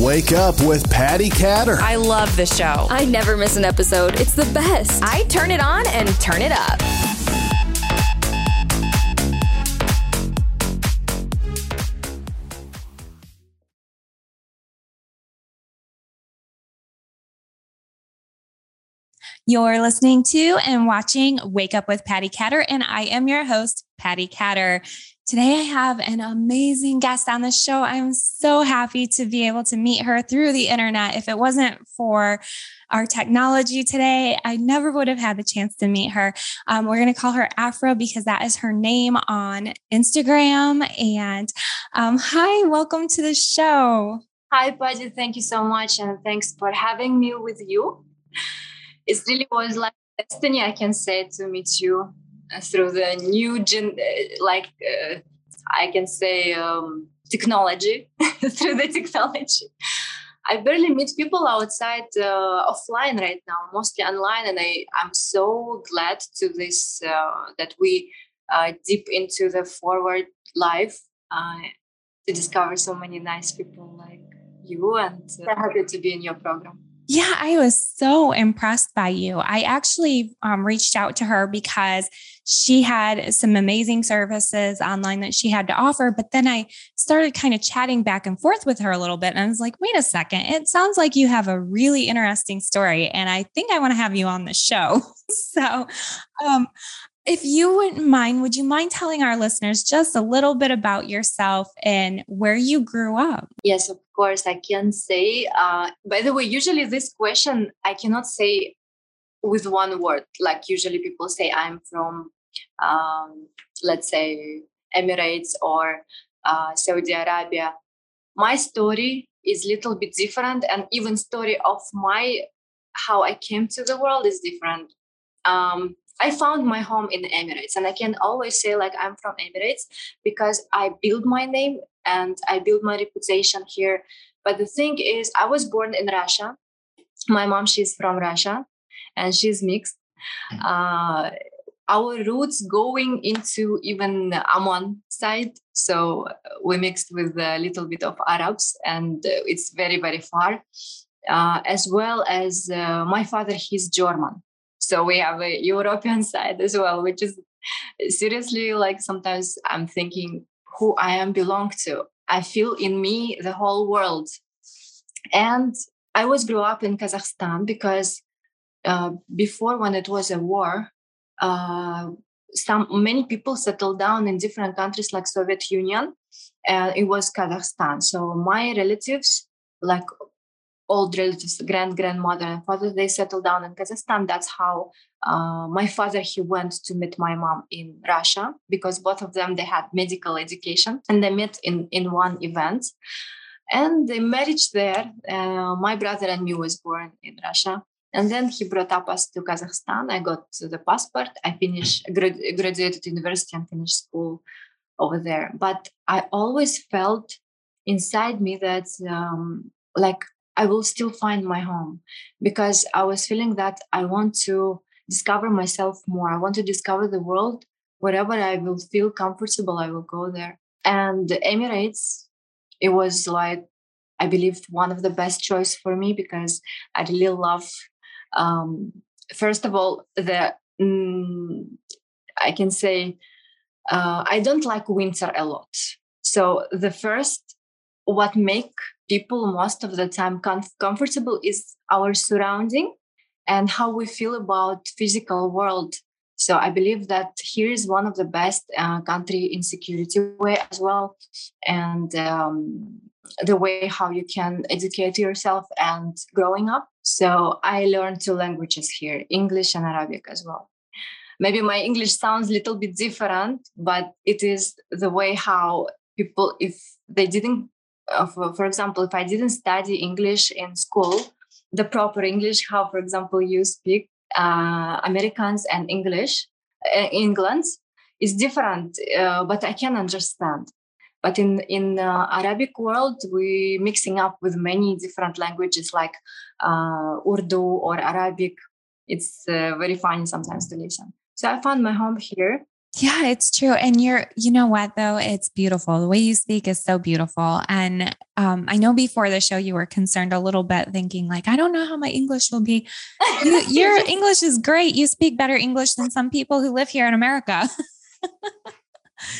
Wake up with Patty Catter. I love the show. I never miss an episode. It's the best. I turn it on and turn it up. You're listening to and watching Wake Up with Patty Catter, and I am your host, Patty Catter. Today, I have an amazing guest on the show. I'm so happy to be able to meet her through the internet. If it wasn't for our technology today, I never would have had the chance to meet her. Um, we're going to call her Afra because that is her name on Instagram. And um, hi, welcome to the show. Hi, Patty. Thank you so much. And thanks for having me with you it really was like destiny, I can say, to meet you through the new gen, uh, like uh, I can say um, technology through the technology. I barely meet people outside uh, offline right now, mostly online, and I I'm so glad to this uh, that we uh, deep into the forward life to discover so many nice people like you, and happy to be in your program. Yeah, I was so impressed by you. I actually um, reached out to her because she had some amazing services online that she had to offer. But then I started kind of chatting back and forth with her a little bit. And I was like, wait a second, it sounds like you have a really interesting story. And I think I want to have you on the show. so um, if you wouldn't mind, would you mind telling our listeners just a little bit about yourself and where you grew up? Yes, of course, I can say. Uh, by the way, usually this question I cannot say with one word. Like usually people say, I'm from, um, let's say, Emirates or uh, Saudi Arabia. My story is little bit different, and even story of my how I came to the world is different. Um, I found my home in the Emirates, and I can always say like I'm from Emirates because I built my name and I built my reputation here. But the thing is, I was born in Russia. My mom, she's from Russia, and she's mixed. Mm. Uh, our roots going into even Amman side, so we mixed with a little bit of Arabs, and it's very very far. Uh, as well as uh, my father, he's German, so we have a European side as well, which is seriously like sometimes I'm thinking who I am belong to. I feel in me the whole world. And I was grew up in Kazakhstan because uh, before when it was a war, uh, some many people settled down in different countries like Soviet Union, and it was Kazakhstan. So my relatives, like old relatives, grand grandmother and father, they settled down in Kazakhstan. That's how uh, my father he went to meet my mom in Russia because both of them they had medical education and they met in in one event, and the marriage there. Uh, my brother and me was born in Russia. And then he brought up us to Kazakhstan. I got the passport. I finished, grad- graduated university and finished school over there. But I always felt inside me that um, like I will still find my home because I was feeling that I want to discover myself more. I want to discover the world. Wherever I will feel comfortable, I will go there. And the Emirates, it was like, I believe, one of the best choice for me because I really love, um, first of all, the, mm, I can say, uh, I don't like winter a lot. So the first, what make people most of the time comf- comfortable is our surrounding and how we feel about physical world. So i believe that here is one of the best uh, country in security way as well and um, the way how you can educate yourself and growing up. So i learned two languages here english and arabic as well. Maybe my english sounds a little bit different but it is the way how people if they didn't uh, for, example, if I didn't study English in school, the proper English, how, for example, you speak uh, Americans and English, uh, England, is different, uh, but I can understand. But in in uh, Arabic world, we mixing up with many different languages like uh, Urdu or Arabic. It's very funny sometimes to listen. So I found my home here, Yeah, it's true. And you're, you know what, though? It's beautiful. The way you speak is so beautiful. And um, I know before the show, you were concerned a little bit, thinking, like, I don't know how my English will be. You, your English is great. You speak better English than some people who live here in America.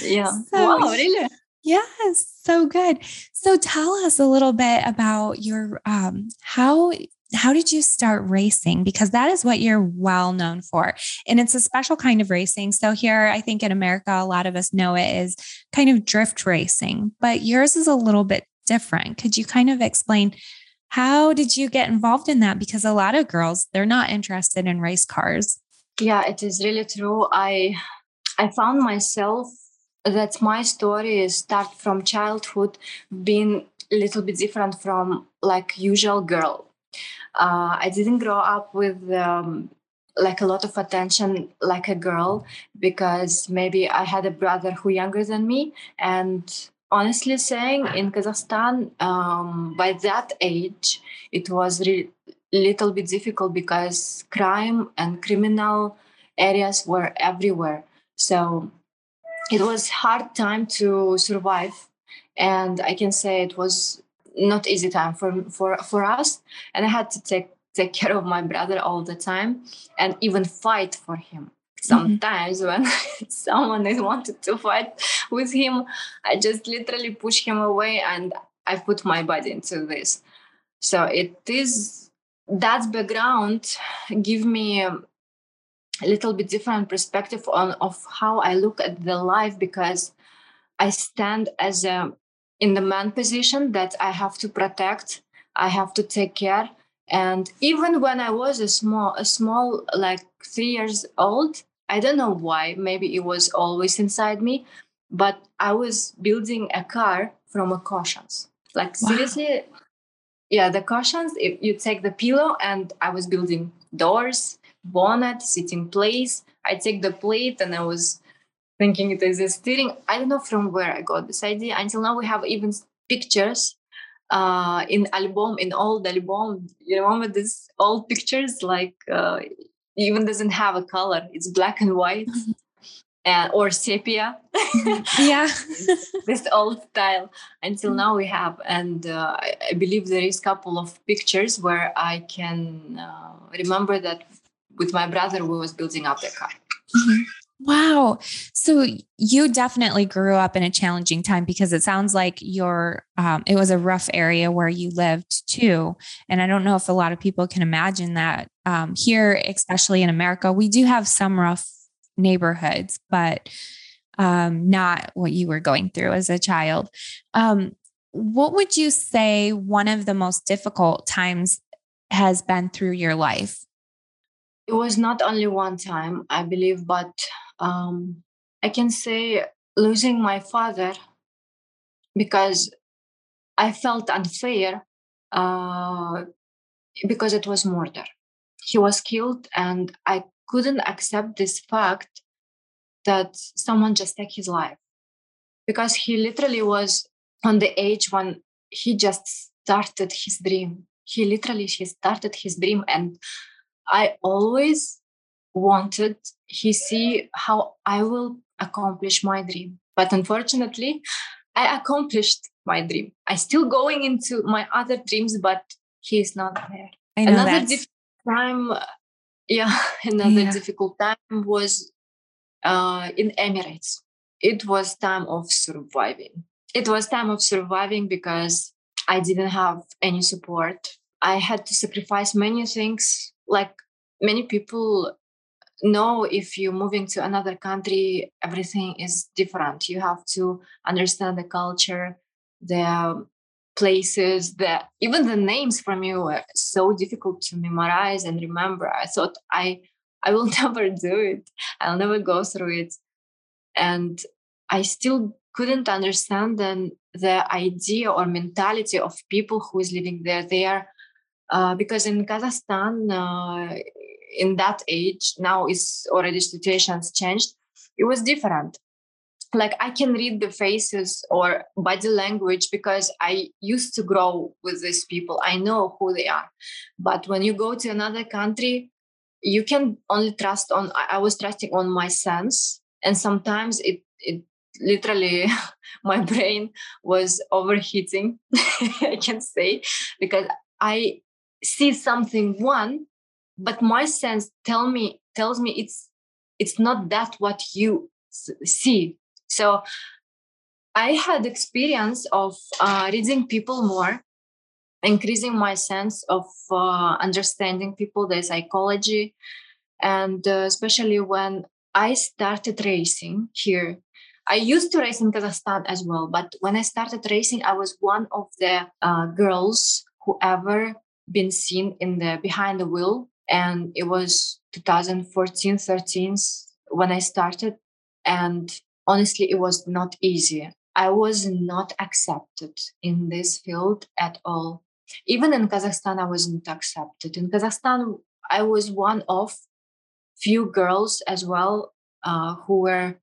yeah. So, wow, really? Yes, so good. So tell us a little bit about your um how how did you start racing? Because that is what you're well known for. And it's a special kind of racing. So here i think in america a lot of us know it is kind of drift racing but yours is a little bit different. Could you kind of explain how did you get involved in that? Because a lot of girls they're not interested in race cars. Yeah it is really true. I i found myself that my story start from childhood being a little bit different from like usual girl uh, i didn't grow up with um, like a lot of attention like a girl because maybe i had a brother who younger than me. And honestly saying in kazakhstan um, by that age it was really little bit difficult because crime and criminal areas were everywhere. So it was hard time to survive. And i can say it was not easy time for for for us and i had to take take care of my brother all the time and even fight for him mm-hmm. sometimes mm-hmm. when someone is wanted to fight with him i just literally push him away and i put my body into this so it is that background give me a little bit different perspective on of how I look at the life because I stand as a in the man position that I have to protect, I have to take care. And even when I was a small, a small, like three years old, I don't know why, maybe it was always inside me, but I was building a car from a cautions. Like wow. seriously, yeah, the cautions, if you take the pillow and I was building doors, bonnet, sitting place. I take the plate and I was thinking it is a steering. I don't know from where I got this idea. Until now, we have even pictures uh, in album, in old album. You remember these old pictures? Like uh, even doesn't have a color. It's black and white. and, or sepia. yeah. this old style. Until now we have. And uh, I, believe there is a couple of pictures where I can uh, remember that with my brother, we was building up the car. Mm-hmm. Wow. So you definitely grew up in a challenging time because it sounds like your um, it was a rough area where you lived too. And I don't know if a lot of people can imagine that um, here, especially in America, we do have some rough neighborhoods, but um, not what you were going through as a child. Um, what would you say one of the most difficult times has been through your life? It was not only one time, I believe, but um, I can say losing my father because I felt unfair uh, because it was murder. He was killed, and I couldn't accept this fact that someone just took his life because he literally was on the age when he just started his dream. He literally he started his dream, and I always wanted he see how I will accomplish my dream. But unfortunately, I accomplished my dream. I still going into my other dreams, but he is not there. Another difficult time, yeah, another yeah. difficult time was uh, in Emirates. It was time of surviving. It was time of surviving because I didn't have any support. I had to sacrifice many things like many people know if you're moving to another country everything is different. You have to understand the culture the places the even the names from you are so difficult to memorize and remember. I thought i i will never do it. I'll never go through it. And i still couldn't understand then the idea or mentality of people who is living there. There uh, because in Kazakhstan, uh, in that age, now is already situations changed. It was different. Like I can read the faces or body language because I used to grow with these people. I know who they are. But when you go to another country, you can only trust on. I was trusting on my sense and sometimes it it literally my brain was overheating i can say because i see something one but my sense tell me tells me it's it's not that what you see. So i had experience of uh, reading people more increasing my sense of uh, understanding people their psychology and uh, especially when i started racing here. I used to race in kazakhstan as well but when i started racing i was one of the uh, girls who ever been seen in the behind the wheel and it was 2014 13 when i started and honestly it was not easy. I was not accepted in this field at all. Even in kazakhstan i wasn't accepted. In kazakhstan i was one of few girls as well uh, who were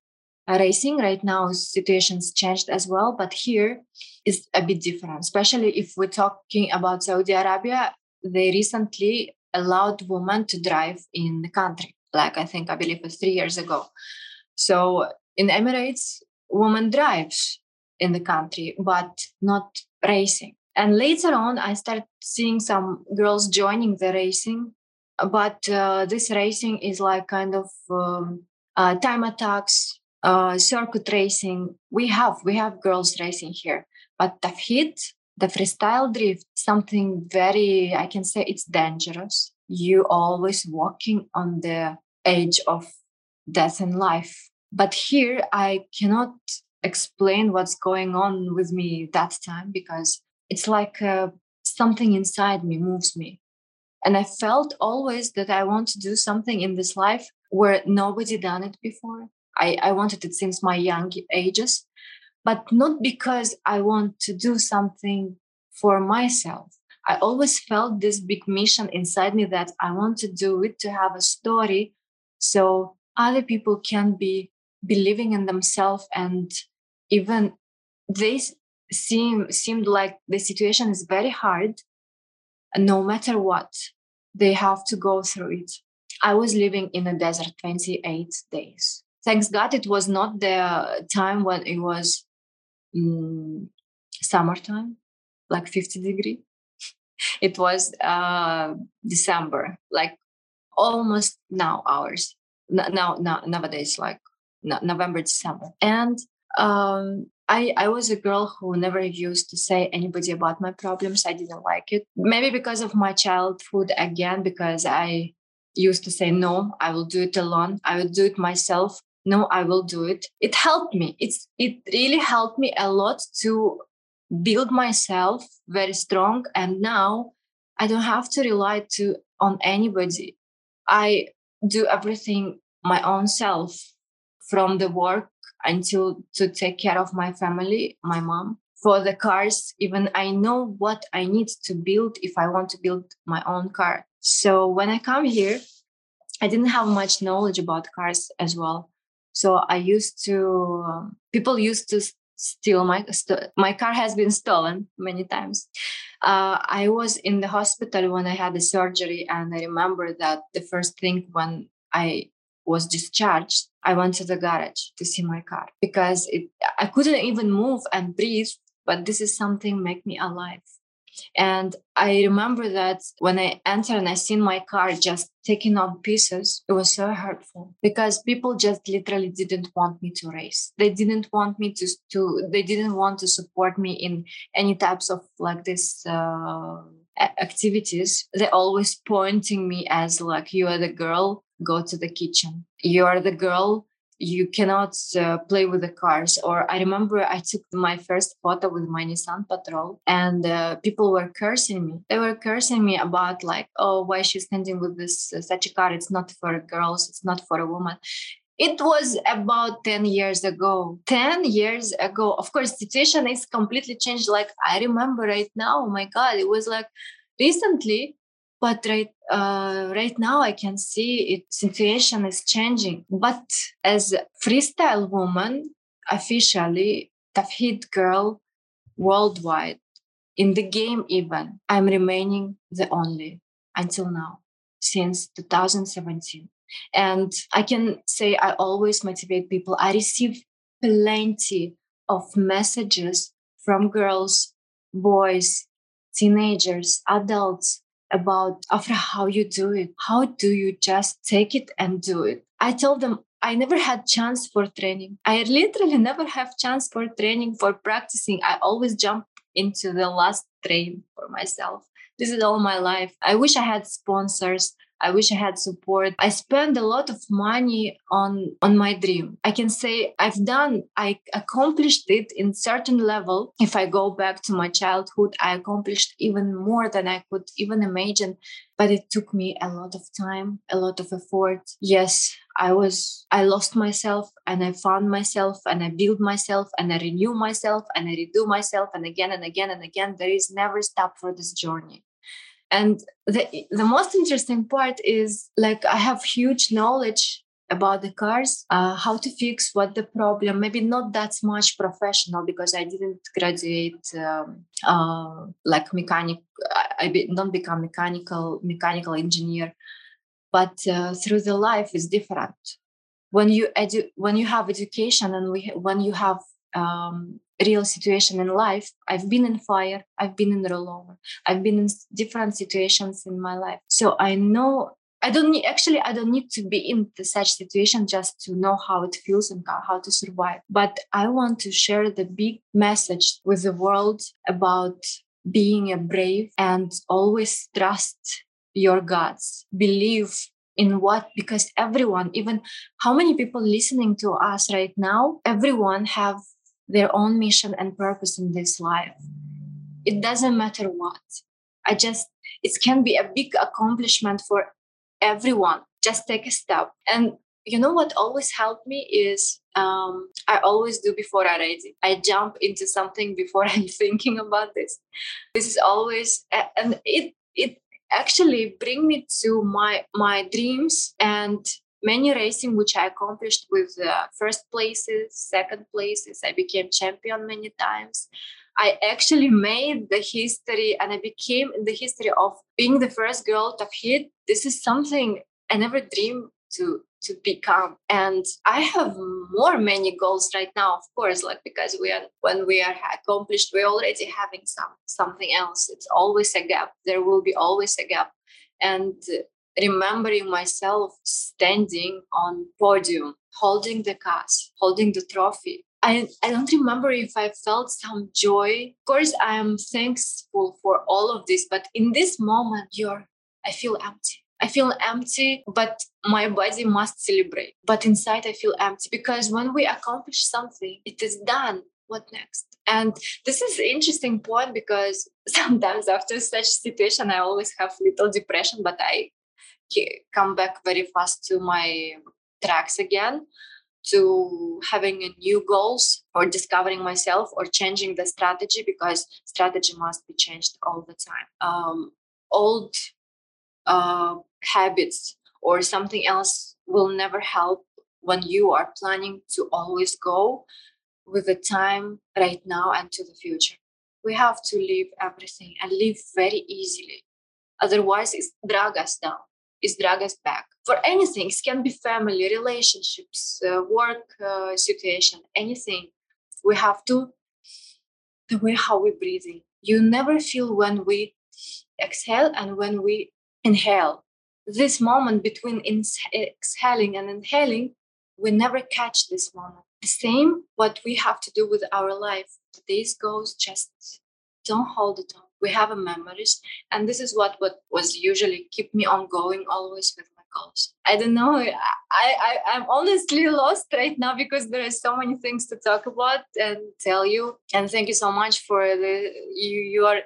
racing right now situations changed as well but here is a bit different especially if we're talking about saudi arabia they recently allowed women to drive in the country like i think i believe it's three years ago. So in emirates women drives in the country but not racing. And later on i started seeing some girls joining the racing but uh, this racing is like kind of um, uh, time attacks uh, circuit racing. We have we have girls racing here but tafhid the freestyle drift something very i can say it's dangerous. You always walking on the edge of death and life. But here i cannot explain what's going on with me that time because it's like uh, something inside me moves me. And i felt always that i want to do something in this life where nobody done it before i, I wanted it since my young ages but not because I want to do something for myself. I always felt this big mission inside me that I want to do it to have a story so other people can be believing in themselves and even they seem seemed like the situation is very hard no matter what they have to go through it i was living in a desert 28 days thanks god it was not the time when it was um, summertime, like 50 degree. it was uh, December, like almost now hours. Now, now nowadays, like November, December, and um, I I was a girl who never used to say anybody about my problems. I didn't like it. Maybe because of my childhood again, because I used to say no, I will do it alone. I will do it myself no i will do it. It helped me. It's it really helped me a lot to build myself very strong and now i don't have to rely to on anybody. I do everything my own self from the work until to take care of my family my mom. For the cars even i know what i need to build if i want to build my own car. So when i come here i didn't have much knowledge about cars as well so I used to, um, people used to steal my, st- my car has been stolen many times. Uh, I was in the hospital when I had the surgery, and I remember that the first thing when I was discharged, I went to the garage to see my car because it, I couldn't even move and breathe. But this is something make me alive. And I remember that when I entered and I seen my car just taking on pieces, it was so hurtful because people just literally didn't want me to race. They didn't want me to, to they didn't want to support me in any types of like this uh, activities. They're always pointing me as like you are the girl, go to the kitchen. You are the girl, you cannot uh, play with the cars. Or i remember i took my first photo with my nissan patrol and uh, people were cursing me. They were cursing me about like oh why she's standing with this uh, such a car? It's not for girls. It's not for a woman. It was about 10 years ago. 10 years ago. Of course situation is completely changed. Like i remember right now oh my god it was like recently but right uh, right now i can see it situation is changing but as freestyle woman officially tafhid girl worldwide in the game even i'm remaining the only until now since 2017 And I can say I always motivate people. I receive plenty of messages from girls, boys, teenagers, adults about Afra, how you do it. How do you just take it and do it? I tell them I never had chance for training. I literally never have chance for training, for practicing. I always jump into the last train for myself. This is all my life. I wish I had sponsors. I wish I had support. I spend a lot of money on on my dream. I can say I've done I accomplished it in certain level. If I go back to my childhood, I accomplished even more than I could even imagine, but it took me a lot of time, a lot of effort. Yes, I was I lost myself and I found myself and I built myself and I renew myself and I redo myself and again and again and again. There is never stop for this journey and the the most interesting part is like i have huge knowledge about the cars uh, how to fix what the problem maybe not that much professional because i didn't graduate um, uh, like mechanic i, be, don't become mechanical mechanical engineer. But uh, through the life is different. When you edu- when you have education and we when you have um, real situation in life. I've been in fire, I've been in rollover, I've been in different situations in my life. So I know I don't need actually I don't need to be in such situation just to know how it feels and how to survive. But I want to share the big message with the world about being a brave and always trust your guts. Believe in what because everyone even how many people listening to us right now everyone have their own mission and purpose in this life. It doesn't matter what. I just, it can be a big accomplishment for everyone. Just take a step. And you know what always helped me is um, I always do before I ready. I jump into something before I'm thinking about this. This is always, and it it actually bring me to my my dreams and many racing which i accomplished with uh, first places second places. I became champion many times. I actually made the history and i became in the history of being the first girl to hit. This is something i never dreamed to to become. And i have more many goals right now of course like because we are when we are accomplished we're already having some something else. It's always a gap. There will be always a gap. And remembering myself standing on podium, holding the cast, holding the trophy. I, I don't remember if I felt some joy. Of course, I am thankful for all of this, but in this moment, you're I feel empty. I feel empty, but my body must celebrate. But inside, I feel empty because when we accomplish something, it is done. What next? And this is interesting point because sometimes after such situation, I always have little depression, but I come back very fast to my tracks again to having new goals or discovering myself or changing the strategy because strategy must be changed all the time. Um, old uh, habits or something else will never help when you are planning to always go with the time right now and to the future. We have to live everything and live very easily. Otherwise it's drag us down is drag us back for anything. It can be family, relationships, uh, work uh, situation, anything. We have to the way how we breathing. You never feel when we exhale and when we inhale. This moment between exhaling and inhaling, we never catch this moment. The same what we have to do with our life. This goes just don't hold it on we have a memories and this is what what was usually keep me on going always with my goals. I don't know I, I i'm honestly lost right now because there are so many things to talk about and tell you. And thank you so much for the you you are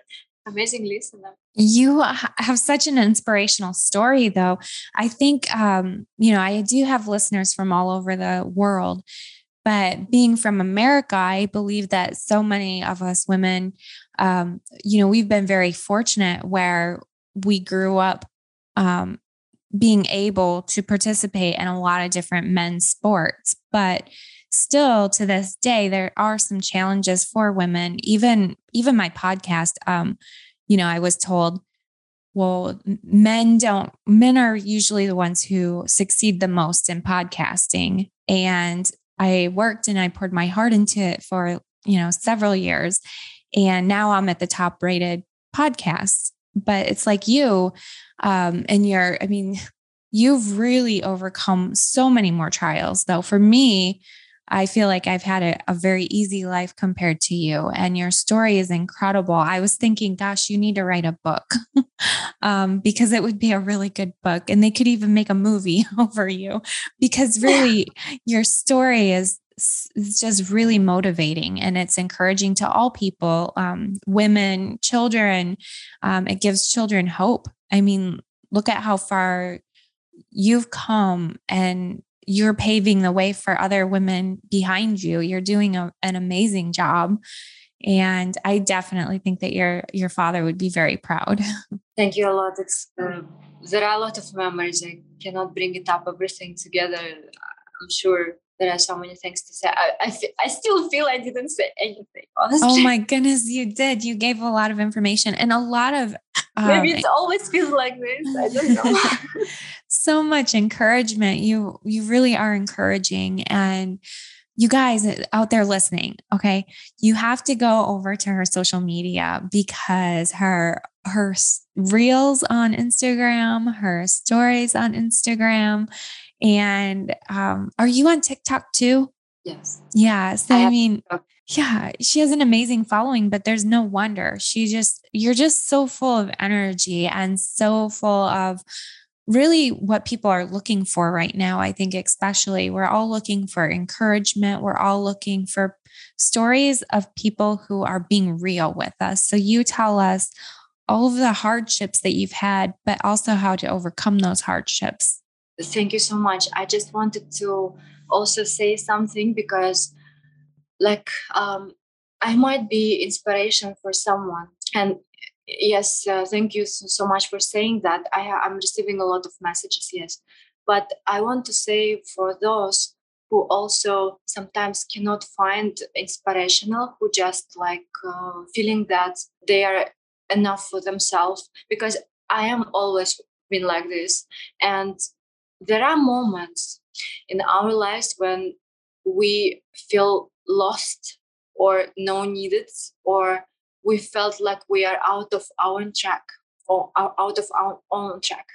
amazing listener. You have such an inspirational story though. I think um you know i do have listeners from all over the world but being from America, I believe that so many of us women, um, you know, we've been very fortunate where we grew up um, being able to participate in a lot of different men's sports. But still to this day, there are some challenges for women. Even even my podcast, um, you know, I was told well, men don't, men are usually the ones who succeed the most in podcasting. And I worked and I poured my heart into it for, you know, several years. And now I'm at the top rated podcast. But it's like you, um, and you're, I mean, you've really overcome so many more trials, though. For me, I feel like I've had a, a, very easy life compared to you, and your story is incredible. I was thinking, gosh, you need to write a book um, because it would be a really good book, and they could even make a movie over you because really your story is just really motivating and it's encouraging to all people, um, women, children. Um, it gives children hope. I mean, look at how far you've come and you're paving the way for other women behind you. You're doing a, an amazing job. And I definitely think that your your father would be very proud. Thank you a lot. It's uh, there are a lot of memories. I cannot bring it up everything together. I'm sure there are so many things to say. I, I, I still feel I didn't say anything, honestly. Oh my goodness, you did. You gave a lot of information and a lot of. Um, Maybe it always feels like this. I don't know. so much encouragement. You you really are encouraging, and you guys out there listening, okay, you have to go over to her social media because her her reels on Instagram, her stories on Instagram, and um, are you on TikTok too? Yes. Yeah. So I, I mean, yeah, she has an amazing following, but there's no wonder. She just, you're just so full of energy and so full of really what people are looking for right now. I think, especially, we're all looking for encouragement. We're all looking for stories of people who are being real with us. So you tell us all of the hardships that you've had, but also how to overcome those hardships. Thank you so much. I just wanted to also say something because, like, um, I might be inspiration for someone. And yes, uh, thank you so, so, much for saying that. I I'm receiving a lot of messages. Yes, but I want to say for those who also sometimes cannot find inspirational, who just like uh, feeling that they are enough for themselves, because I am always been like this, and there are moments in our lives when we feel lost or no needed or we felt like we are out of our track or out of our own track.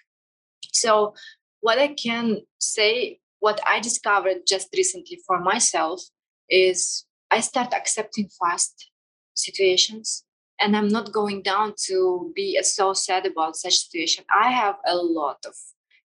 So what i can say what i discovered just recently for myself is i start accepting fast situations and i'm not going down to be so sad about such situation. I have a lot of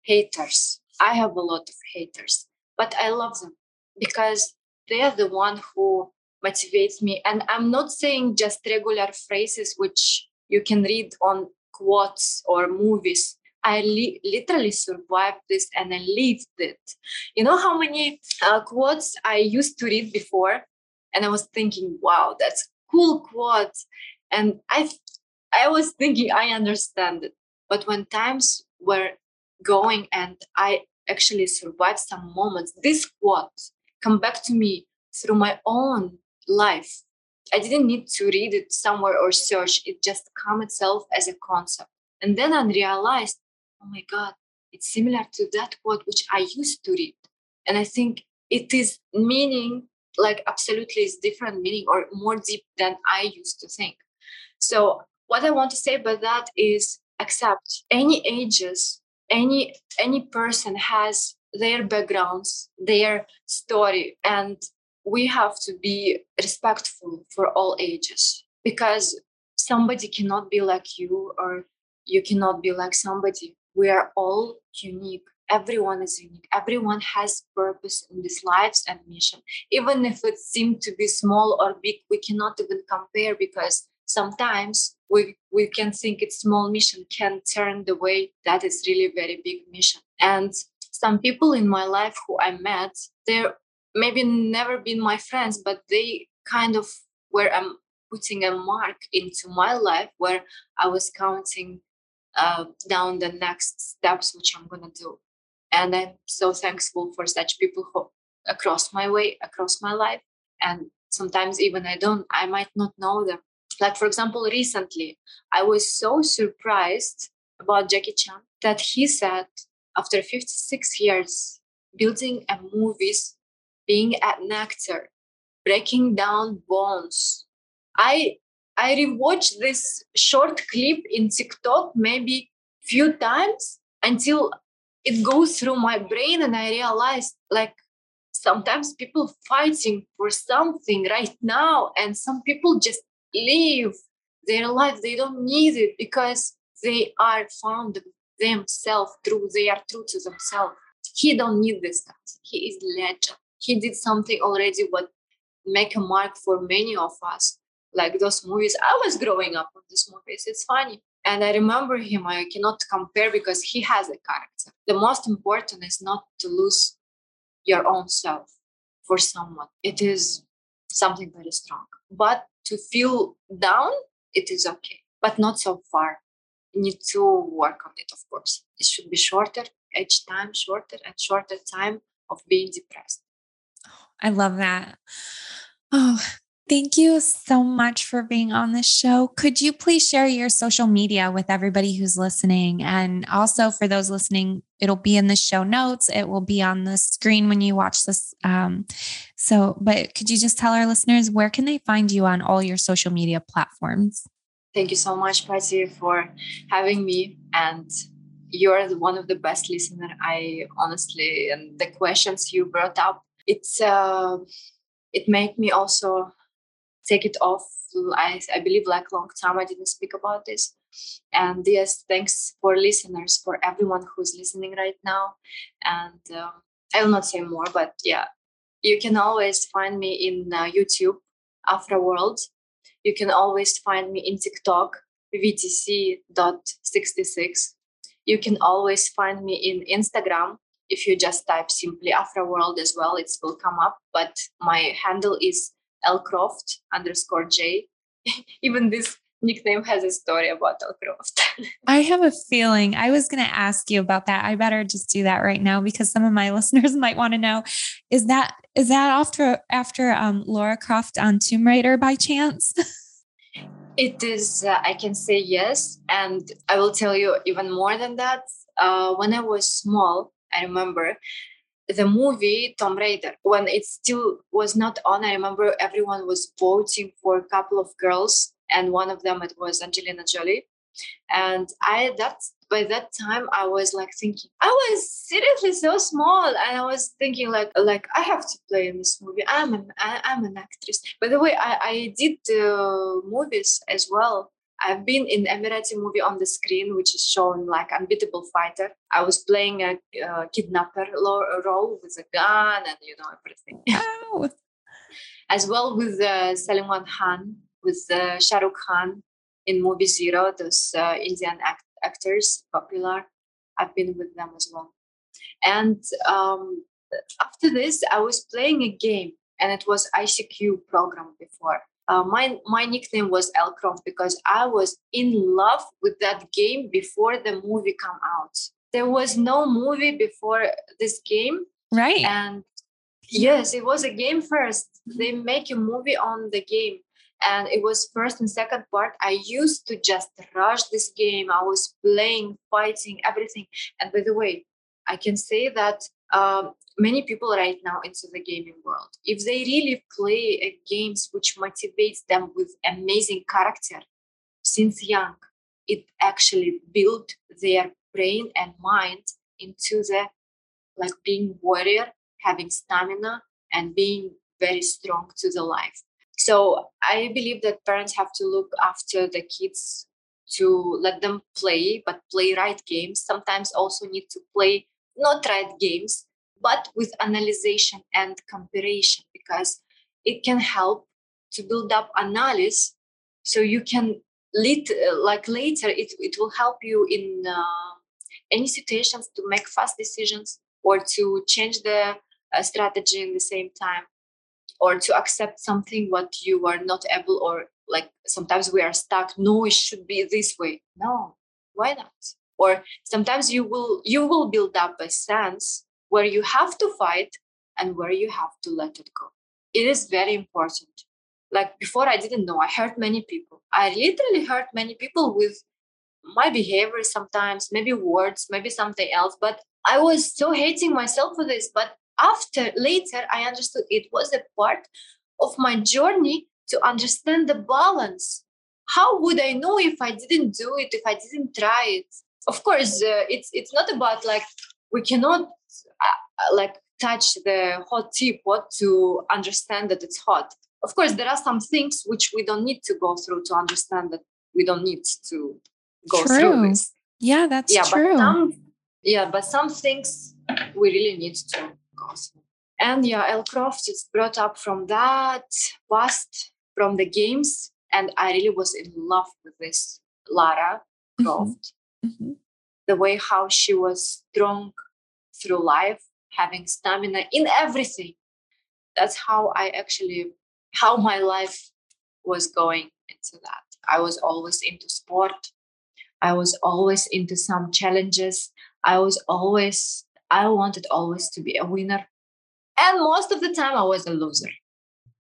haters. I have a lot of haters, but I love them because they are the one who motivates me. And I'm not saying just regular phrases which you can read on quotes or movies. I li- literally survived this and I lived it. You know how many uh, quotes I used to read before, and I was thinking, "Wow, that's cool quote," and I, I was thinking I understand it. But when times were going and I actually survived some moments. This quote come back to me through my own life. I didn't need to read it somewhere or search. It just come itself as a concept. And then I realized, oh my God, it's similar to that quote which I used to read. And I think it is meaning like absolutely is different meaning or more deep than I used to think. So what I want to say about that is accept any ages any any person has their backgrounds their story and we have to be respectful for all ages because somebody cannot be like you or you cannot be like somebody. We are all unique. Everyone is unique. Everyone has purpose in this lives and mission. Even if it seems to be small or big we cannot even compare because sometimes we we can think it's small mission can turn the way that is really very big mission. And some people in my life who i met they're maybe never been my friends but they kind of were um, putting a mark into my life where i was counting uh, down the next steps which i'm to do. And i'm so thankful for such people who across my way across my life. And sometimes even i don't i might not know them. Like, for example, recently, I was so surprised about Jackie Chan that he said after 56 years building a movies, being an actor, breaking down bones. I I rewatched this short clip in TikTok maybe few times until it goes through my brain and I realized like sometimes people fighting for something right now and some people just live their life. They don't need it because they are found themselves true they are true to themselves. He don't need this guys he is legend he did something already what make a mark for many of us like those movies. I was growing up on these movies it's funny. And i remember him i cannot compare because he has a character. The most important is not to lose your own self for someone. It is something very strong. But to feel down it is okay. But not so far. You need to work on it of course. It should be shorter each time shorter and shorter time of being depressed i love that oh Thank you so much for being on this show. Could you please share your social media with everybody who's listening? And also for those listening, it'll be in the show notes. It will be on the screen when you watch this. Um, so, but could you just tell our listeners where can they find you on all your social media platforms? Thank you so much, Patty, for having me. And you're one of the best listener. I honestly, and the questions you brought up, it's uh, it made me also take it off. I, I believe like long time I didn't speak about this. And yes, thanks for listeners, for everyone who's listening right now. And um, I will not say more, but yeah, you can always find me in uh, YouTube, Afra World. You can always find me in TikTok, VTC.66. You can always find me in Instagram. If you just type simply Afra World as well, it will come up. But my handle is Lcroft underscore J. Even this nickname has a story about Lcroft. I have a feeling I was going to ask you about that. I better just do that right now because some of my listeners might want to know: is that is that after after um, Laura Croft on Tomb Raider by chance? it is. Uh, I can say yes, and I will tell you even more than that. Uh, when I was small, I remember the movie Tomb Raider, when it still was not on, I remember everyone was voting for a couple of girls, and one of them it was Angelina Jolie. And I that by that time I was like thinking I was seriously so small, and I was thinking like like I have to play in this movie. I'm an I, am an actress. By the way, I I did uh, movies as well I've been in Emirati movie on the screen, which is shown like Unbeatable Fighter. I was playing a, a kidnapper role with a gun and you know everything. Wow. As well with uh, Salman Khan, with uh, Shah Rukh Khan in movie Zero, those uh, Indian act- actors popular. I've been with them as well. And um, after this, I was playing a game, and it was ICQ program before uh, my my nickname was Elcroft because I was in love with that game before the movie come out. There was no movie before this game, right? And yes, it was a game first. They make a movie on the game, and it was first and second part. I used to just rush this game. I was playing, fighting, everything. And by the way, I can say that um, many people right now into the gaming world. If they really play games which motivates them with amazing character since young it actually build their brain and mind into the like being warrior having stamina and being very strong to the life. So i believe that parents have to look after the kids to let them play but play right games sometimes also need to play not right games but with analysis and comparison because it can help to build up analysis. So you can lead like later it, it will help you in uh, any situations to make fast decisions or to change the uh, strategy in the same time or to accept something what you are not able or like sometimes we are stuck no it should be this way. No why not or sometimes you will you will build up a sense where you have to fight and where you have to let it go. It is very important. Like before, I didn't know. I hurt many people. I literally hurt many people with my behavior sometimes, maybe words, maybe something else. But I was so hating myself for this. But after later, I understood it was a part of my journey to understand the balance. How would I know if I didn't do it, if I didn't try it? Of course, uh, it's it's not about like we cannot uh, like touch the hot teapot to understand that it's hot. Of course, there are some things which we don't need to go through to understand that we don't need to go true. through this. Yeah, that's yeah, true. But some, yeah, but some things we really need to go through. And yeah, Elle Croft is brought up from that past, from the games. And I really was in love with this Lara Mm-hmm. Croft. Mhm. The way how she was strong through life, having stamina in everything. That's how I actually, how my life was going into that. I was always into sport. I was always into some challenges. I was always, I wanted always to be a winner. And most of the time I was a loser.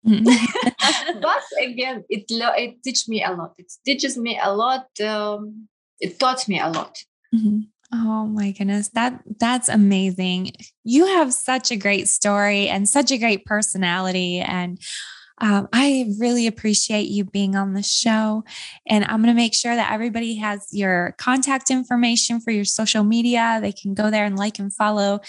Mhm. but again, it it teach me a lot. It teaches me a lot. Um, it taught me a lot. Mhm. Oh my goodness. That that's amazing. You have such a great story and such a great personality and um, I really appreciate you being on the show. And I'm going to make sure that everybody has your contact information for your social media. They can go there and like and follow.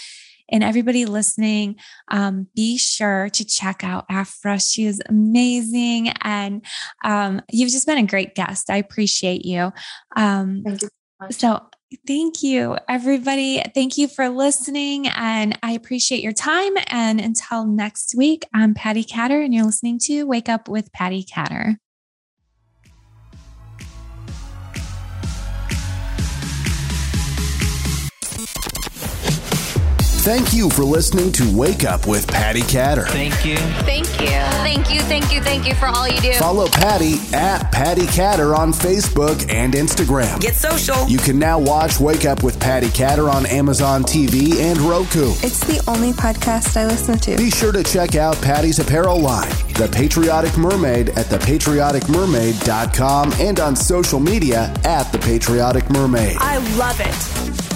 And everybody listening, um, be sure to check out Afra. She is amazing. And um, you've just been a great guest. I appreciate you. Um, Thank you so thank you, everybody. Thank you for listening. And I appreciate your time. And until next week, I'm Patty Catter, and you're listening to Wake Up with Patty Catter. Thank you for listening to Wake Up with Patty Catter. Thank you. Thank you. Thank you, thank you, thank you for all you do. Follow Patty at Patty Catter on Facebook and Instagram. Get social. You can now watch Wake Up with Patty Catter on Amazon TV and Roku. It's the only podcast I listen to. Be sure to check out Patty's apparel line, The Patriotic Mermaid, at thepatrioticmermaid.com and on social media at The Patriotic Mermaid. I love it.